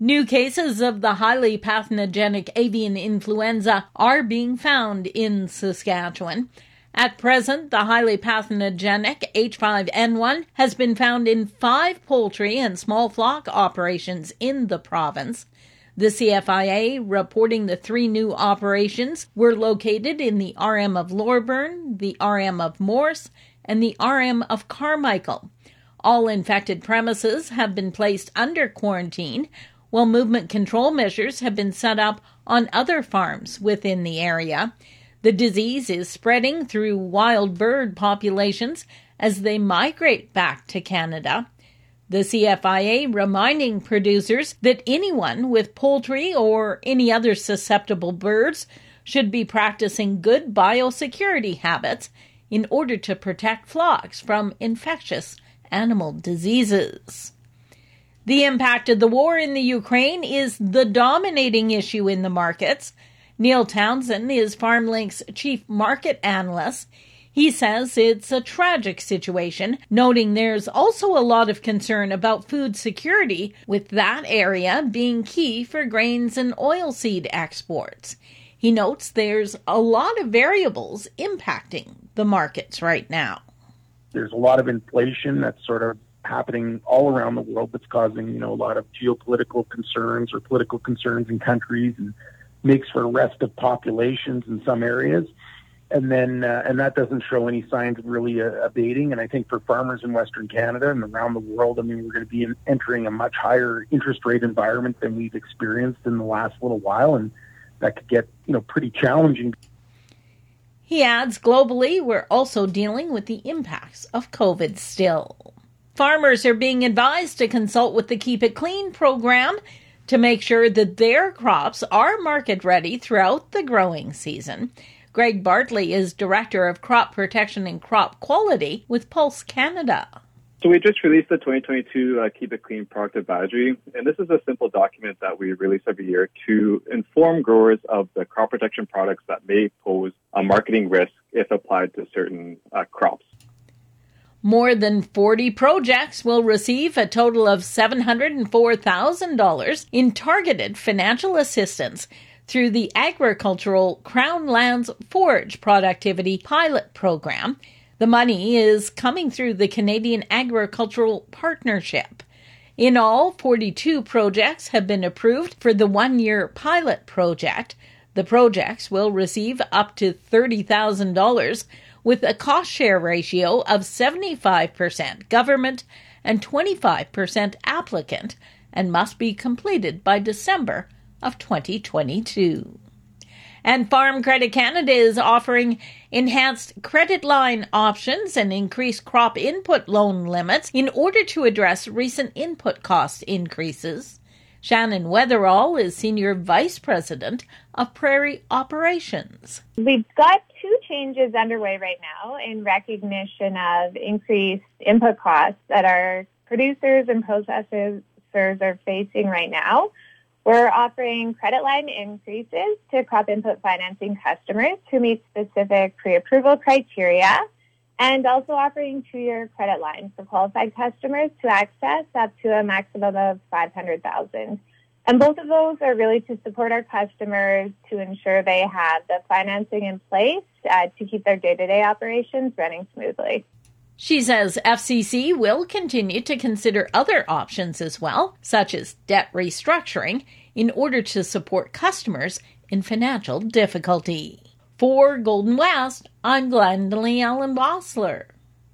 New cases of the highly pathogenic avian influenza are being found in Saskatchewan. At present, the highly pathogenic H5N1 has been found in five poultry and small flock operations in the province. The CFIA reporting the three new operations were located in the RM of Loreburn, the RM of Morse, and the RM of Carmichael. All infected premises have been placed under quarantine, while movement control measures have been set up on other farms within the area. The disease is spreading through wild bird populations as they migrate back to Canada. The CFIA reminding producers that anyone with poultry or any other susceptible birds should be practicing good biosecurity habits in order to protect flocks from infectious animal diseases. The impact of the war in the Ukraine is the dominating issue in the markets. Neil Townsend is FarmLink's chief market analyst. He says it's a tragic situation, noting there's also a lot of concern about food security, with that area being key for grains and oilseed exports. He notes there's a lot of variables impacting the markets right now. There's a lot of inflation that's sort of happening all around the world that's causing, you know, a lot of geopolitical concerns or political concerns in countries and makes for arrest of populations in some areas. And then, uh, and that doesn't show any signs of really uh, abating. And I think for farmers in Western Canada and around the world, I mean, we're going to be in, entering a much higher interest rate environment than we've experienced in the last little while. And that could get, you know, pretty challenging. He adds globally, we're also dealing with the impacts of COVID still. Farmers are being advised to consult with the Keep It Clean program to make sure that their crops are market ready throughout the growing season. Greg Bartley is Director of Crop Protection and Crop Quality with Pulse Canada. So we just released the 2022 uh, Keep It Clean product advisory, and this is a simple document that we release every year to inform growers of the crop protection products that may pose a marketing risk if applied to certain uh, crops. More than 40 projects will receive a total of $704,000 in targeted financial assistance through the Agricultural Crown Lands Forage Productivity Pilot Program. The money is coming through the Canadian Agricultural Partnership. In all, 42 projects have been approved for the one year pilot project. The projects will receive up to $30,000 with a cost share ratio of 75% government and 25% applicant and must be completed by December of 2022. And Farm Credit Canada is offering enhanced credit line options and increased crop input loan limits in order to address recent input cost increases. Shannon Weatherall is Senior Vice President of Prairie Operations. We've got two changes underway right now in recognition of increased input costs that our producers and processors are facing right now. We're offering credit line increases to crop input financing customers who meet specific pre-approval criteria and also offering two-year credit lines for qualified customers to access up to a maximum of 500,000. And both of those are really to support our customers to ensure they have the financing in place uh, to keep their day to day operations running smoothly. She says FCC will continue to consider other options as well, such as debt restructuring, in order to support customers in financial difficulty. For Golden West, I'm Glendalee Allen Bossler.